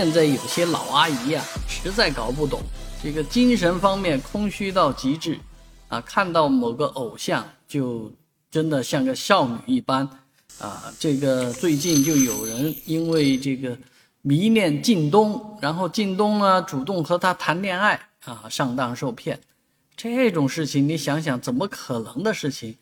现在有些老阿姨啊，实在搞不懂这个精神方面空虚到极致，啊，看到某个偶像就真的像个少女一般，啊，这个最近就有人因为这个迷恋靳东，然后靳东呢主动和他谈恋爱，啊，上当受骗，这种事情你想想怎么可能的事情？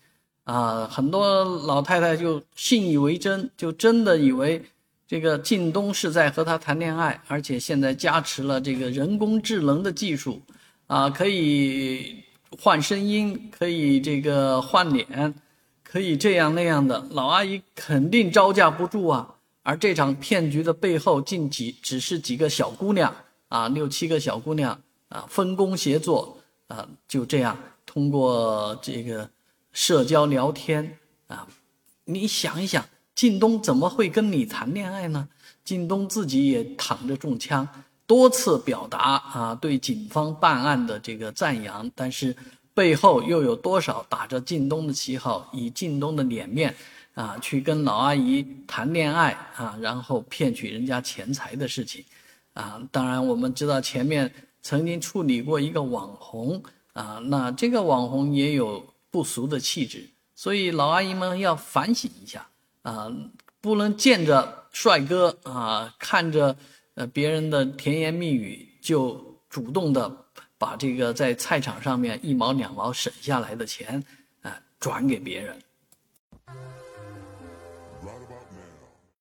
啊，很多老太太就信以为真，就真的以为这个靳东是在和他谈恋爱，而且现在加持了这个人工智能的技术，啊，可以换声音，可以这个换脸，可以这样那样的，老阿姨肯定招架不住啊。而这场骗局的背后，竟几只是几个小姑娘啊，六七个小姑娘啊，分工协作啊，就这样通过这个。社交聊天啊，你想一想，靳东怎么会跟你谈恋爱呢？靳东自己也躺着中枪，多次表达啊对警方办案的这个赞扬，但是背后又有多少打着靳东的旗号，以靳东的脸面啊去跟老阿姨谈恋爱啊，然后骗取人家钱财的事情啊？当然，我们知道前面曾经处理过一个网红啊，那这个网红也有。不俗的气质，所以老阿姨们要反省一下啊，不能见着帅哥啊，看着呃别人的甜言蜜语就主动的把这个在菜场上面一毛两毛省下来的钱啊转给别人。